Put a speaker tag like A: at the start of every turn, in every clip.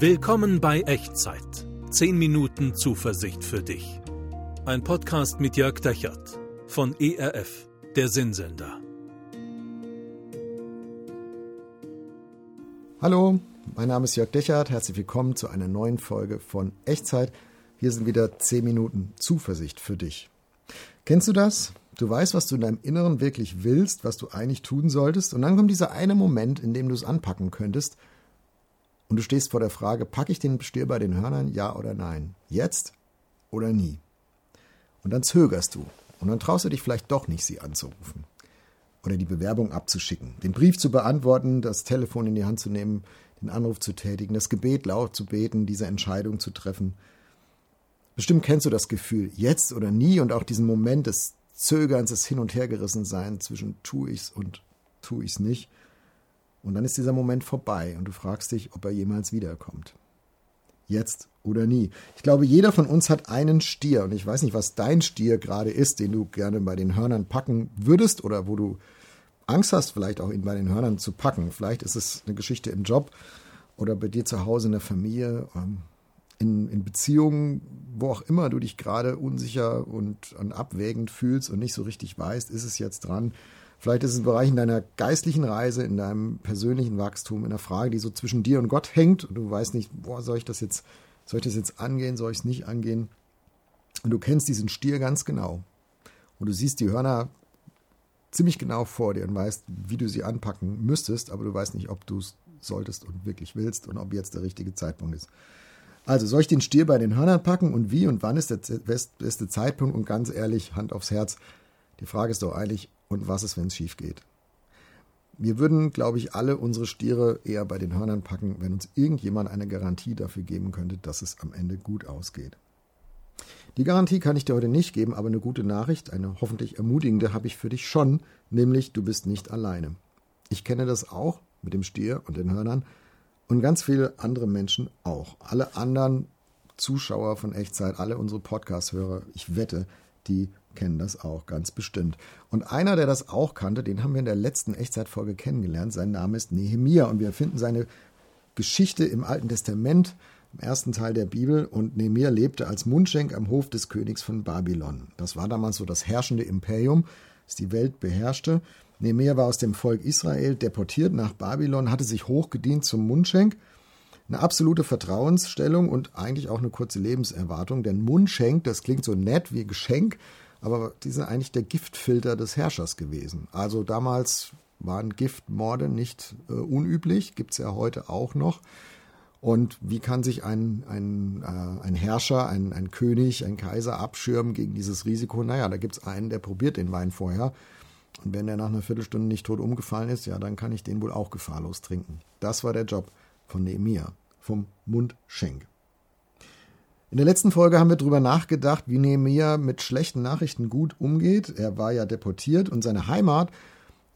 A: Willkommen bei Echtzeit. 10 Minuten Zuversicht für dich. Ein Podcast mit Jörg Dechert von ERF, der Sinnsender.
B: Hallo, mein Name ist Jörg Dechert. Herzlich willkommen zu einer neuen Folge von Echtzeit. Hier sind wieder 10 Minuten Zuversicht für dich. Kennst du das? Du weißt, was du in deinem Inneren wirklich willst, was du eigentlich tun solltest, und dann kommt dieser eine Moment, in dem du es anpacken könntest, und du stehst vor der Frage, packe ich den Stier bei den Hörnern, ja oder nein? Jetzt oder nie? Und dann zögerst du. Und dann traust du dich vielleicht doch nicht, sie anzurufen. Oder die Bewerbung abzuschicken, den Brief zu beantworten, das Telefon in die Hand zu nehmen, den Anruf zu tätigen, das Gebet laut zu beten, diese Entscheidung zu treffen. Bestimmt kennst du das Gefühl, jetzt oder nie und auch diesen Moment des Zögerns, des Hin- und Hergerissenseins zwischen tu ich's und tu ich's nicht. Und dann ist dieser Moment vorbei und du fragst dich, ob er jemals wiederkommt. Jetzt oder nie. Ich glaube, jeder von uns hat einen Stier und ich weiß nicht, was dein Stier gerade ist, den du gerne bei den Hörnern packen würdest oder wo du Angst hast, vielleicht auch ihn bei den Hörnern zu packen. Vielleicht ist es eine Geschichte im Job oder bei dir zu Hause in der Familie, ähm, in, in Beziehungen, wo auch immer du dich gerade unsicher und, und abwägend fühlst und nicht so richtig weißt, ist es jetzt dran, Vielleicht ist es ein Bereich in deiner geistlichen Reise, in deinem persönlichen Wachstum, in der Frage, die so zwischen dir und Gott hängt und du weißt nicht, boah, soll ich das jetzt, soll ich das jetzt angehen, soll ich es nicht angehen? Und du kennst diesen Stier ganz genau. Und du siehst die Hörner ziemlich genau vor dir und weißt, wie du sie anpacken müsstest, aber du weißt nicht, ob du es solltest und wirklich willst und ob jetzt der richtige Zeitpunkt ist. Also soll ich den Stier bei den Hörnern packen und wie und wann ist der beste Zeitpunkt? Und ganz ehrlich, Hand aufs Herz, die Frage ist doch eigentlich, und was ist, wenn es schief geht? Wir würden, glaube ich, alle unsere Stiere eher bei den Hörnern packen, wenn uns irgendjemand eine Garantie dafür geben könnte, dass es am Ende gut ausgeht. Die Garantie kann ich dir heute nicht geben, aber eine gute Nachricht, eine hoffentlich ermutigende, habe ich für dich schon, nämlich du bist nicht alleine. Ich kenne das auch mit dem Stier und den Hörnern und ganz viele andere Menschen auch. Alle anderen Zuschauer von Echtzeit, alle unsere Podcast-Hörer, ich wette, die kennen das auch ganz bestimmt. Und einer, der das auch kannte, den haben wir in der letzten Echtzeitfolge kennengelernt. Sein Name ist Nehemia und wir finden seine Geschichte im Alten Testament, im ersten Teil der Bibel. Und Nehemia lebte als Mundschenk am Hof des Königs von Babylon. Das war damals so das herrschende Imperium, das die Welt beherrschte. Nehemia war aus dem Volk Israel deportiert nach Babylon, hatte sich hochgedient zum Mundschenk eine absolute Vertrauensstellung und eigentlich auch eine kurze Lebenserwartung. Denn Mundschenk, das klingt so nett wie Geschenk, aber die sind eigentlich der Giftfilter des Herrschers gewesen. Also damals waren Giftmorde nicht äh, unüblich, gibt es ja heute auch noch. Und wie kann sich ein, ein, äh, ein Herrscher, ein, ein König, ein Kaiser abschirmen gegen dieses Risiko? Naja, da gibt es einen, der probiert den Wein vorher. Und wenn der nach einer Viertelstunde nicht tot umgefallen ist, ja, dann kann ich den wohl auch gefahrlos trinken. Das war der Job von Nehemia, vom Mundschenk. In der letzten Folge haben wir darüber nachgedacht, wie Nehemia mit schlechten Nachrichten gut umgeht. Er war ja deportiert und seine Heimat,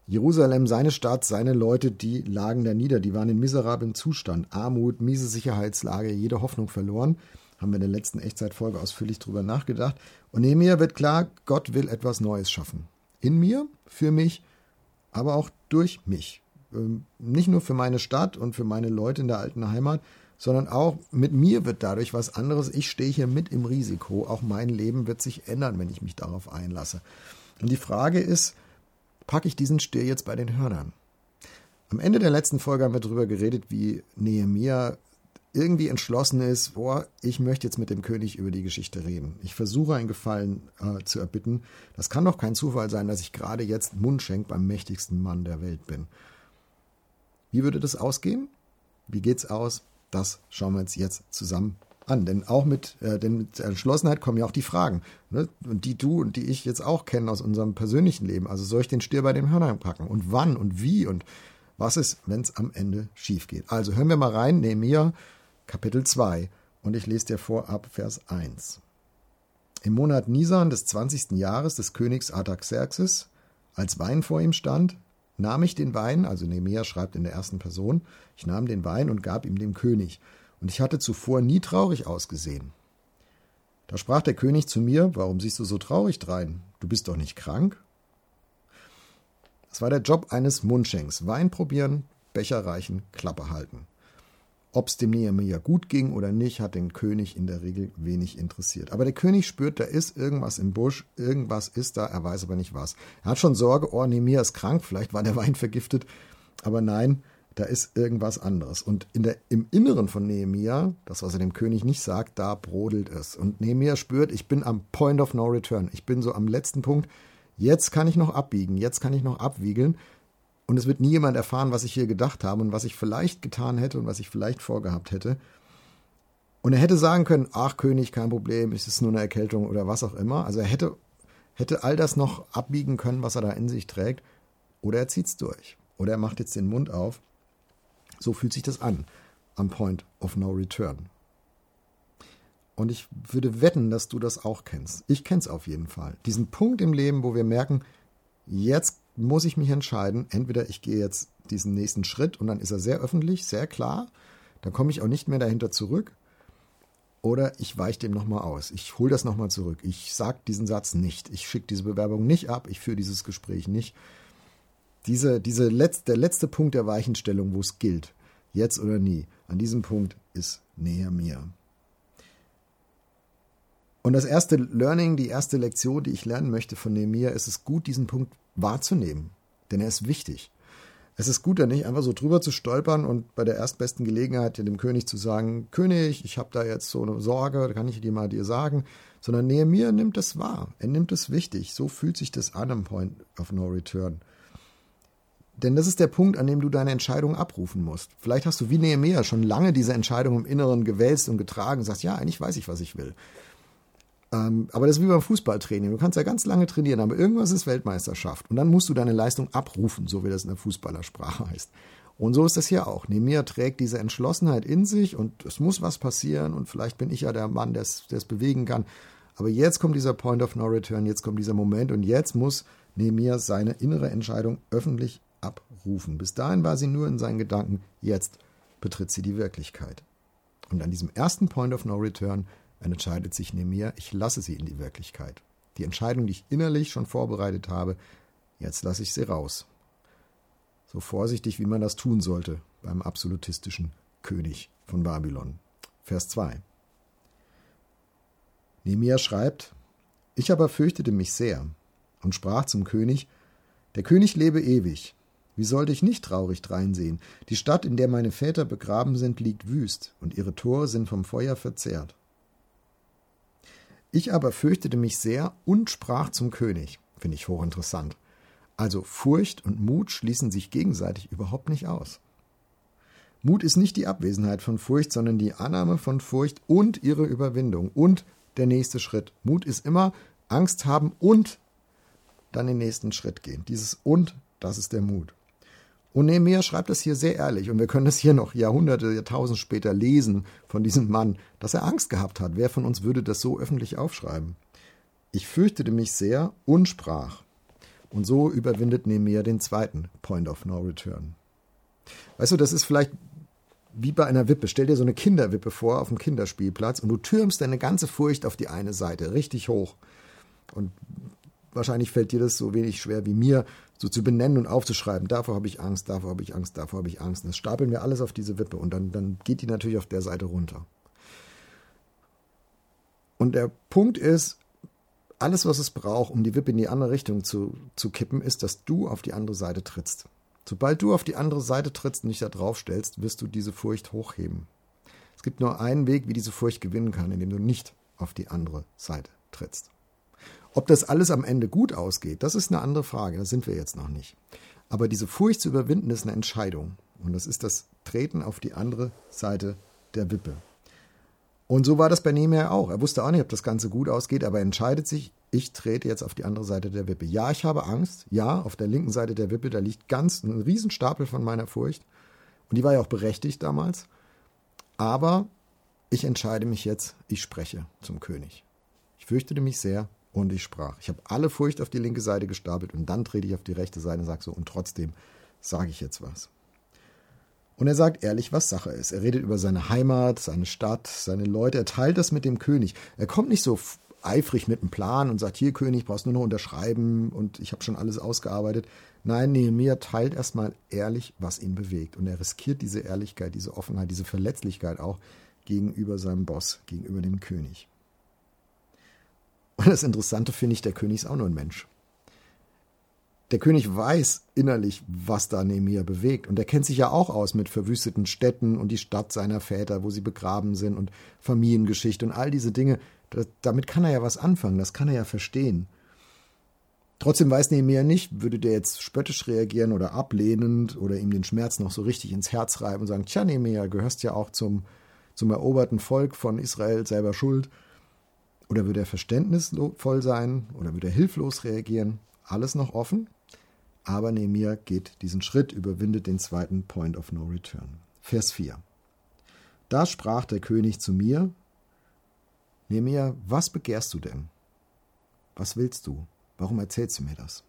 B: Jerusalem, seine Stadt, seine Leute, die lagen da nieder. Die waren in miserablem Zustand. Armut, miese Sicherheitslage, jede Hoffnung verloren. Haben wir in der letzten Echtzeitfolge ausführlich darüber nachgedacht. Und Nehemia wird klar, Gott will etwas Neues schaffen. In mir, für mich, aber auch durch mich. Ähm, nicht nur für meine Stadt und für meine Leute in der alten Heimat, sondern auch mit mir wird dadurch was anderes. Ich stehe hier mit im Risiko. Auch mein Leben wird sich ändern, wenn ich mich darauf einlasse. Und die Frage ist, packe ich diesen Stier jetzt bei den Hörnern? Am Ende der letzten Folge haben wir darüber geredet, wie Nehemia irgendwie entschlossen ist, boah, ich möchte jetzt mit dem König über die Geschichte reden. Ich versuche einen Gefallen äh, zu erbitten. Das kann doch kein Zufall sein, dass ich gerade jetzt Mundschenk beim mächtigsten Mann der Welt bin. Wie würde das ausgehen? Wie geht's aus? Das schauen wir uns jetzt zusammen an. Denn auch mit, äh, denn mit Entschlossenheit kommen ja auch die Fragen. Ne? Und die du und die ich jetzt auch kennen aus unserem persönlichen Leben. Also soll ich den Stier bei den Hörnern packen? Und wann und wie und was ist, wenn es am Ende schief geht? Also hören wir mal rein, Nehemiah Kapitel 2. Und ich lese dir vor ab Vers 1. Im Monat Nisan des 20. Jahres des Königs Artaxerxes, als Wein vor ihm stand, nahm ich den Wein, also Nehemiah schreibt in der ersten Person, ich nahm den Wein und gab ihm dem König, und ich hatte zuvor nie traurig ausgesehen. Da sprach der König zu mir, warum siehst du so traurig drein? Du bist doch nicht krank? Das war der Job eines Mundschenks. Wein probieren, Becher reichen, Klappe halten. Ob es dem Nehemiah gut ging oder nicht, hat den König in der Regel wenig interessiert. Aber der König spürt, da ist irgendwas im Busch, irgendwas ist da, er weiß aber nicht was. Er hat schon Sorge, oh, Nehemiah ist krank, vielleicht war der Wein vergiftet. Aber nein, da ist irgendwas anderes. Und in der, im Inneren von Nehemiah, das, was er dem König nicht sagt, da brodelt es. Und Nehemiah spürt, ich bin am Point of No Return. Ich bin so am letzten Punkt. Jetzt kann ich noch abbiegen, jetzt kann ich noch abwiegeln. Und es wird nie jemand erfahren, was ich hier gedacht habe und was ich vielleicht getan hätte und was ich vielleicht vorgehabt hätte. Und er hätte sagen können, ach König, kein Problem, es ist nur eine Erkältung oder was auch immer. Also er hätte, hätte all das noch abbiegen können, was er da in sich trägt. Oder er zieht es durch. Oder er macht jetzt den Mund auf. So fühlt sich das an am Point of No Return. Und ich würde wetten, dass du das auch kennst. Ich kenne es auf jeden Fall. Diesen Punkt im Leben, wo wir merken, jetzt muss ich mich entscheiden, entweder ich gehe jetzt diesen nächsten Schritt und dann ist er sehr öffentlich, sehr klar, dann komme ich auch nicht mehr dahinter zurück, oder ich weiche dem nochmal aus. Ich hole das nochmal zurück. Ich sage diesen Satz nicht. Ich schicke diese Bewerbung nicht ab. Ich führe dieses Gespräch nicht. Diese, diese Letz-, der letzte Punkt der Weichenstellung, wo es gilt, jetzt oder nie, an diesem Punkt ist näher mir. Und das erste Learning, die erste Lektion, die ich lernen möchte von Nehemiah, ist es gut, diesen Punkt wahrzunehmen, denn er ist wichtig. Es ist gut, da nicht einfach so drüber zu stolpern und bei der erstbesten Gelegenheit dem König zu sagen, König, ich habe da jetzt so eine Sorge, kann ich dir mal dir sagen, sondern Nehemiah nimmt es wahr, er nimmt es wichtig. So fühlt sich das an am Point of No Return. Denn das ist der Punkt, an dem du deine Entscheidung abrufen musst. Vielleicht hast du wie Nehemiah schon lange diese Entscheidung im Inneren gewälzt und getragen und sagst, ja, eigentlich weiß ich, was ich will. Ähm, aber das ist wie beim Fußballtraining. Du kannst ja ganz lange trainieren, aber irgendwas ist Weltmeisterschaft. Und dann musst du deine Leistung abrufen, so wie das in der Fußballersprache heißt. Und so ist das hier auch. Nemir trägt diese Entschlossenheit in sich und es muss was passieren und vielleicht bin ich ja der Mann, der es bewegen kann. Aber jetzt kommt dieser Point of No Return, jetzt kommt dieser Moment und jetzt muss Nemir seine innere Entscheidung öffentlich abrufen. Bis dahin war sie nur in seinen Gedanken, jetzt betritt sie die Wirklichkeit. Und an diesem ersten Point of No Return entscheidet sich Nemir, ich lasse sie in die Wirklichkeit. Die Entscheidung, die ich innerlich schon vorbereitet habe, jetzt lasse ich sie raus. So vorsichtig, wie man das tun sollte beim absolutistischen König von Babylon. Vers 2. Nemir schreibt, ich aber fürchtete mich sehr und sprach zum König, der König lebe ewig. Wie sollte ich nicht traurig dreinsehen? Die Stadt, in der meine Väter begraben sind, liegt wüst, und ihre Tore sind vom Feuer verzehrt. Ich aber fürchtete mich sehr und sprach zum König. Finde ich hochinteressant. Also Furcht und Mut schließen sich gegenseitig überhaupt nicht aus. Mut ist nicht die Abwesenheit von Furcht, sondern die Annahme von Furcht und ihre Überwindung und der nächste Schritt. Mut ist immer Angst haben und dann den nächsten Schritt gehen. Dieses und, das ist der Mut. Und Nehemiah schreibt das hier sehr ehrlich und wir können das hier noch Jahrhunderte, Jahrtausend später lesen von diesem Mann, dass er Angst gehabt hat. Wer von uns würde das so öffentlich aufschreiben? Ich fürchtete mich sehr und sprach. Und so überwindet Nehemiah den zweiten Point of No Return. Weißt du, das ist vielleicht wie bei einer Wippe. Stell dir so eine Kinderwippe vor auf dem Kinderspielplatz und du türmst deine ganze Furcht auf die eine Seite, richtig hoch. Und wahrscheinlich fällt dir das so wenig schwer wie mir, so zu benennen und aufzuschreiben. Davor habe ich Angst, davor habe ich Angst, davor habe ich Angst. Und das stapeln wir alles auf diese Wippe und dann, dann geht die natürlich auf der Seite runter. Und der Punkt ist, alles, was es braucht, um die Wippe in die andere Richtung zu, zu kippen, ist, dass du auf die andere Seite trittst. Sobald du auf die andere Seite trittst und dich da drauf stellst, wirst du diese Furcht hochheben. Es gibt nur einen Weg, wie diese Furcht gewinnen kann, indem du nicht auf die andere Seite trittst. Ob das alles am Ende gut ausgeht, das ist eine andere Frage, da sind wir jetzt noch nicht. Aber diese Furcht zu überwinden ist eine Entscheidung. Und das ist das Treten auf die andere Seite der Wippe. Und so war das bei Nehemiah auch. Er wusste auch nicht, ob das Ganze gut ausgeht, aber er entscheidet sich, ich trete jetzt auf die andere Seite der Wippe. Ja, ich habe Angst. Ja, auf der linken Seite der Wippe, da liegt ganz ein Riesenstapel von meiner Furcht. Und die war ja auch berechtigt damals. Aber ich entscheide mich jetzt, ich spreche zum König. Ich fürchtete mich sehr, und ich sprach. Ich habe alle Furcht auf die linke Seite gestapelt und dann trete ich auf die rechte Seite und sage so, und trotzdem sage ich jetzt was. Und er sagt ehrlich, was Sache ist. Er redet über seine Heimat, seine Stadt, seine Leute. Er teilt das mit dem König. Er kommt nicht so eifrig mit einem Plan und sagt, hier König, brauchst nur noch unterschreiben und ich habe schon alles ausgearbeitet. Nein, Nehemiah teilt erstmal ehrlich, was ihn bewegt. Und er riskiert diese Ehrlichkeit, diese Offenheit, diese Verletzlichkeit auch gegenüber seinem Boss, gegenüber dem König. Und das Interessante finde ich, der König ist auch nur ein Mensch. Der König weiß innerlich, was da Nehemiah bewegt. Und er kennt sich ja auch aus mit verwüsteten Städten und die Stadt seiner Väter, wo sie begraben sind und Familiengeschichte und all diese Dinge. Das, damit kann er ja was anfangen, das kann er ja verstehen. Trotzdem weiß Nehemiah nicht, würde der jetzt spöttisch reagieren oder ablehnend oder ihm den Schmerz noch so richtig ins Herz reiben und sagen, tja Nehemiah, gehörst ja auch zum, zum eroberten Volk von Israel selber schuld. Oder würde er verständnisvoll sein oder würde er hilflos reagieren? Alles noch offen? Aber Nehemiah geht diesen Schritt, überwindet den zweiten Point of No Return. Vers 4. Da sprach der König zu mir, Nehemiah, was begehrst du denn? Was willst du? Warum erzählst du mir das?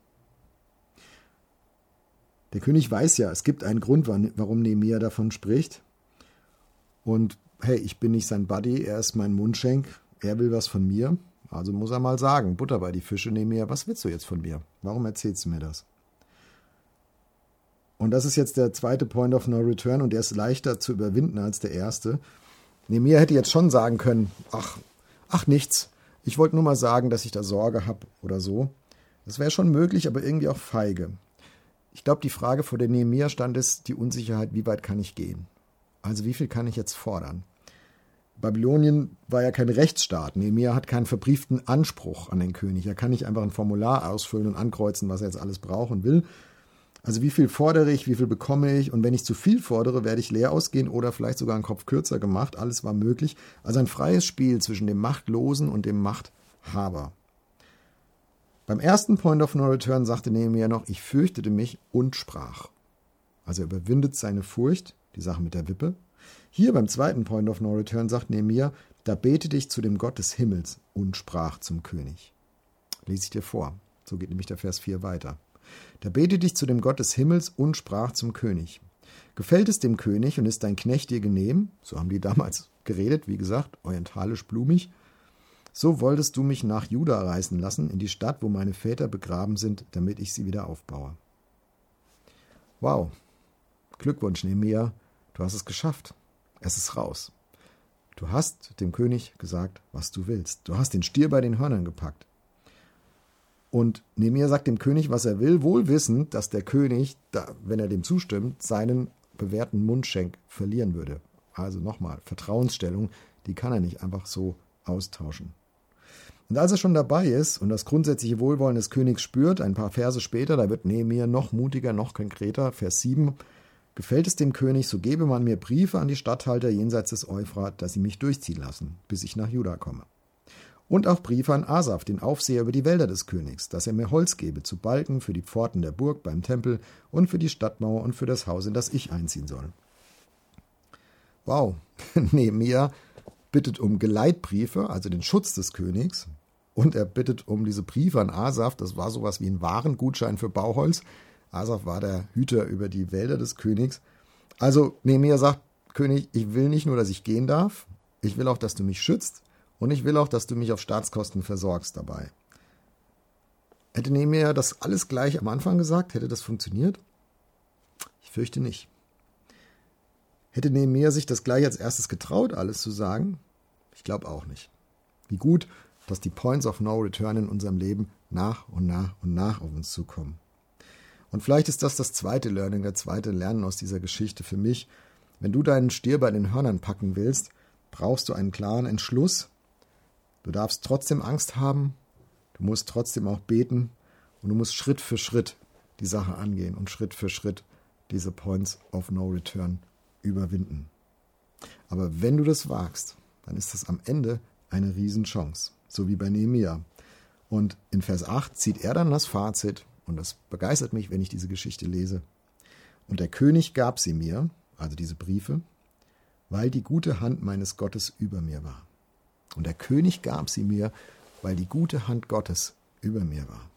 B: Der König weiß ja, es gibt einen Grund, warum Nehemiah davon spricht. Und hey, ich bin nicht sein Buddy, er ist mein Mundschenk, er will was von mir. Also muss er mal sagen, Butter bei die Fische, Nehemiah, was willst du jetzt von mir? Warum erzählst du mir das? Und das ist jetzt der zweite Point of No Return und der ist leichter zu überwinden als der erste. Nemir hätte jetzt schon sagen können, ach, ach nichts. Ich wollte nur mal sagen, dass ich da Sorge habe oder so. Das wäre schon möglich, aber irgendwie auch feige. Ich glaube, die Frage vor der Nehemiah stand ist die Unsicherheit, wie weit kann ich gehen? Also wie viel kann ich jetzt fordern? Babylonien war ja kein Rechtsstaat. Nehemiah hat keinen verbrieften Anspruch an den König. Er kann nicht einfach ein Formular ausfüllen und ankreuzen, was er jetzt alles brauchen will, also wie viel fordere ich, wie viel bekomme ich und wenn ich zu viel fordere, werde ich leer ausgehen oder vielleicht sogar einen Kopf kürzer gemacht. Alles war möglich. Also ein freies Spiel zwischen dem Machtlosen und dem Machthaber. Beim ersten Point of No Return sagte Nehemiah noch, ich fürchtete mich und sprach. Also er überwindet seine Furcht, die Sache mit der Wippe. Hier beim zweiten Point of No Return sagt Nehemiah, da betete ich zu dem Gott des Himmels und sprach zum König. Lese ich dir vor. So geht nämlich der Vers 4 weiter. Da betete ich zu dem Gott des Himmels und sprach zum König. Gefällt es dem König und ist dein Knecht dir genehm? So haben die damals geredet, wie gesagt, orientalisch blumig. So wolltest du mich nach Juda reisen lassen, in die Stadt, wo meine Väter begraben sind, damit ich sie wieder aufbaue. Wow. Glückwunsch, Nehemiah. Du hast es geschafft. Es ist raus. Du hast dem König gesagt, was du willst. Du hast den Stier bei den Hörnern gepackt. Und Nemir sagt dem König, was er will, wohl wissend, dass der König, wenn er dem zustimmt, seinen bewährten Mundschenk verlieren würde. Also nochmal, Vertrauensstellung, die kann er nicht einfach so austauschen. Und als er schon dabei ist und das grundsätzliche Wohlwollen des Königs spürt, ein paar Verse später, da wird Nehemiah noch mutiger, noch konkreter, Vers 7, gefällt es dem König, so gebe man mir Briefe an die Statthalter jenseits des Euphrat, dass sie mich durchziehen lassen, bis ich nach Juda komme und auch Briefe an Asaf, den Aufseher über die Wälder des Königs, dass er mir Holz gebe zu Balken für die Pforten der Burg beim Tempel und für die Stadtmauer und für das Haus, in das ich einziehen soll. Wow, Nehemiah bittet um Geleitbriefe, also den Schutz des Königs, und er bittet um diese Briefe an Asaf, das war sowas wie ein Warengutschein für Bauholz. Asaf war der Hüter über die Wälder des Königs. Also Nehemiah sagt, König, ich will nicht nur, dass ich gehen darf, ich will auch, dass du mich schützt und ich will auch, dass du mich auf Staatskosten versorgst dabei. Hätte Nehemiah das alles gleich am Anfang gesagt, hätte das funktioniert? Ich fürchte nicht. Hätte Nehemiah sich das gleich als erstes getraut, alles zu sagen? Ich glaube auch nicht. Wie gut, dass die Points of No Return in unserem Leben nach und nach und nach auf uns zukommen. Und vielleicht ist das das zweite Learning, der zweite Lernen aus dieser Geschichte für mich. Wenn du deinen Stier bei den Hörnern packen willst, brauchst du einen klaren Entschluss Du darfst trotzdem Angst haben, du musst trotzdem auch beten und du musst Schritt für Schritt die Sache angehen und Schritt für Schritt diese Points of No Return überwinden. Aber wenn du das wagst, dann ist das am Ende eine Riesenchance, so wie bei Nehemiah. Und in Vers 8 zieht er dann das Fazit, und das begeistert mich, wenn ich diese Geschichte lese. Und der König gab sie mir, also diese Briefe, weil die gute Hand meines Gottes über mir war. Und der König gab sie mir, weil die gute Hand Gottes über mir war.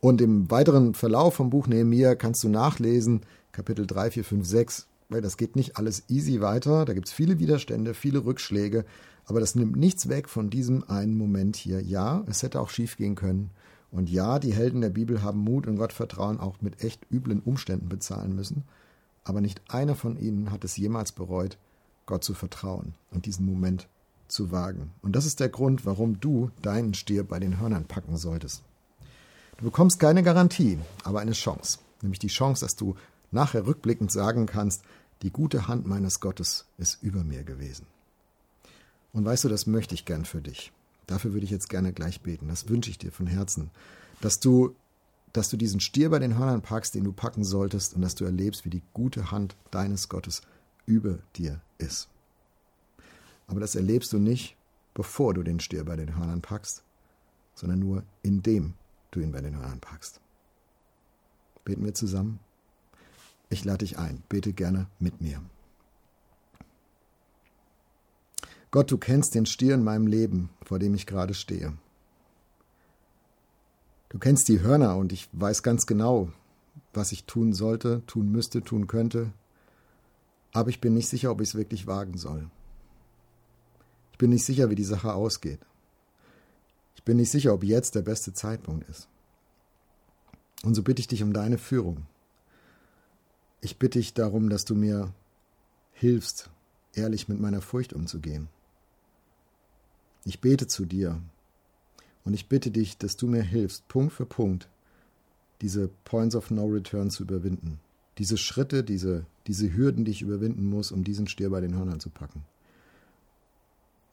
B: Und im weiteren Verlauf vom Buch Nehemiah kannst du nachlesen, Kapitel 3, 4, 5, 6, weil das geht nicht alles easy weiter, da gibt es viele Widerstände, viele Rückschläge, aber das nimmt nichts weg von diesem einen Moment hier. Ja, es hätte auch schief gehen können Und ja, die Helden der Bibel haben Mut und Gottvertrauen auch mit echt üblen Umständen bezahlen müssen, aber nicht einer von ihnen hat es jemals bereut, Gott zu vertrauen und diesen Moment zu wagen. Und das ist der Grund, warum du deinen Stier bei den Hörnern packen solltest. Du bekommst keine Garantie, aber eine Chance, nämlich die Chance, dass du nachher rückblickend sagen kannst, die gute Hand meines Gottes ist über mir gewesen. Und weißt du, das möchte ich gern für dich. Dafür würde ich jetzt gerne gleich beten. Das wünsche ich dir von Herzen, dass du, dass du diesen Stier bei den Hörnern packst, den du packen solltest, und dass du erlebst, wie die gute Hand deines Gottes über dir ist. Aber das erlebst du nicht, bevor du den Stier bei den Hörnern packst, sondern nur indem du ihn bei den Hörnern packst. Beten wir zusammen. Ich lade dich ein. Bete gerne mit mir. Gott, du kennst den Stier in meinem Leben, vor dem ich gerade stehe. Du kennst die Hörner und ich weiß ganz genau, was ich tun sollte, tun müsste, tun könnte, aber ich bin nicht sicher, ob ich es wirklich wagen soll. Ich bin nicht sicher, wie die Sache ausgeht. Ich bin nicht sicher, ob jetzt der beste Zeitpunkt ist. Und so bitte ich dich um deine Führung. Ich bitte dich darum, dass du mir hilfst, ehrlich mit meiner Furcht umzugehen. Ich bete zu dir und ich bitte dich, dass du mir hilfst, Punkt für Punkt diese Points of No Return zu überwinden. Diese Schritte, diese, diese Hürden, die ich überwinden muss, um diesen Stier bei den Hörnern zu packen.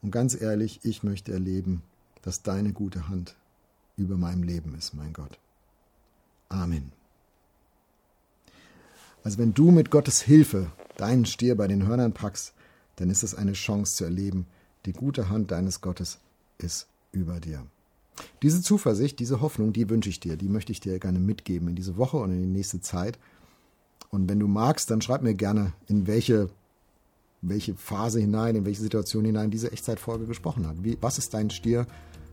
B: Und ganz ehrlich, ich möchte erleben, dass deine gute Hand über meinem Leben ist, mein Gott. Amen. Also wenn du mit Gottes Hilfe deinen Stier bei den Hörnern packst, dann ist es eine Chance zu erleben, die gute Hand deines Gottes ist über dir. Diese Zuversicht, diese Hoffnung, die wünsche ich dir, die möchte ich dir gerne mitgeben in diese Woche und in die nächste Zeit. Und wenn du magst, dann schreib mir gerne, in welche, welche Phase hinein, in welche Situation hinein diese Echtzeitfolge gesprochen hat. Wie, was ist dein Stier?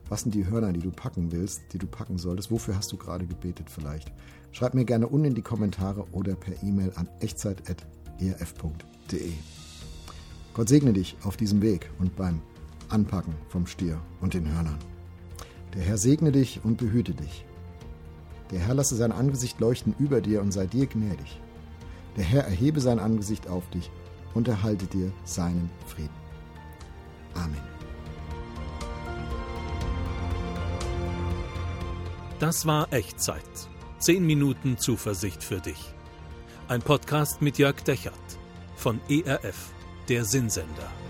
B: Was sind die Hörner, die du packen willst, die du packen solltest? Wofür hast du gerade gebetet vielleicht? Schreib mir gerne unten in die Kommentare oder per E-Mail an echtzeit.erf.de. Gott segne dich auf diesem Weg und beim Anpacken vom Stier und den Hörnern. Der Herr segne dich und behüte dich. Der Herr lasse sein Angesicht leuchten über dir und sei dir gnädig. Der Herr erhebe sein Angesicht auf dich und erhalte dir seinen Frieden. Amen.
A: Das war Echtzeit. Zehn Minuten Zuversicht für dich. Ein Podcast mit Jörg Dechert von ERF der Sinnsender.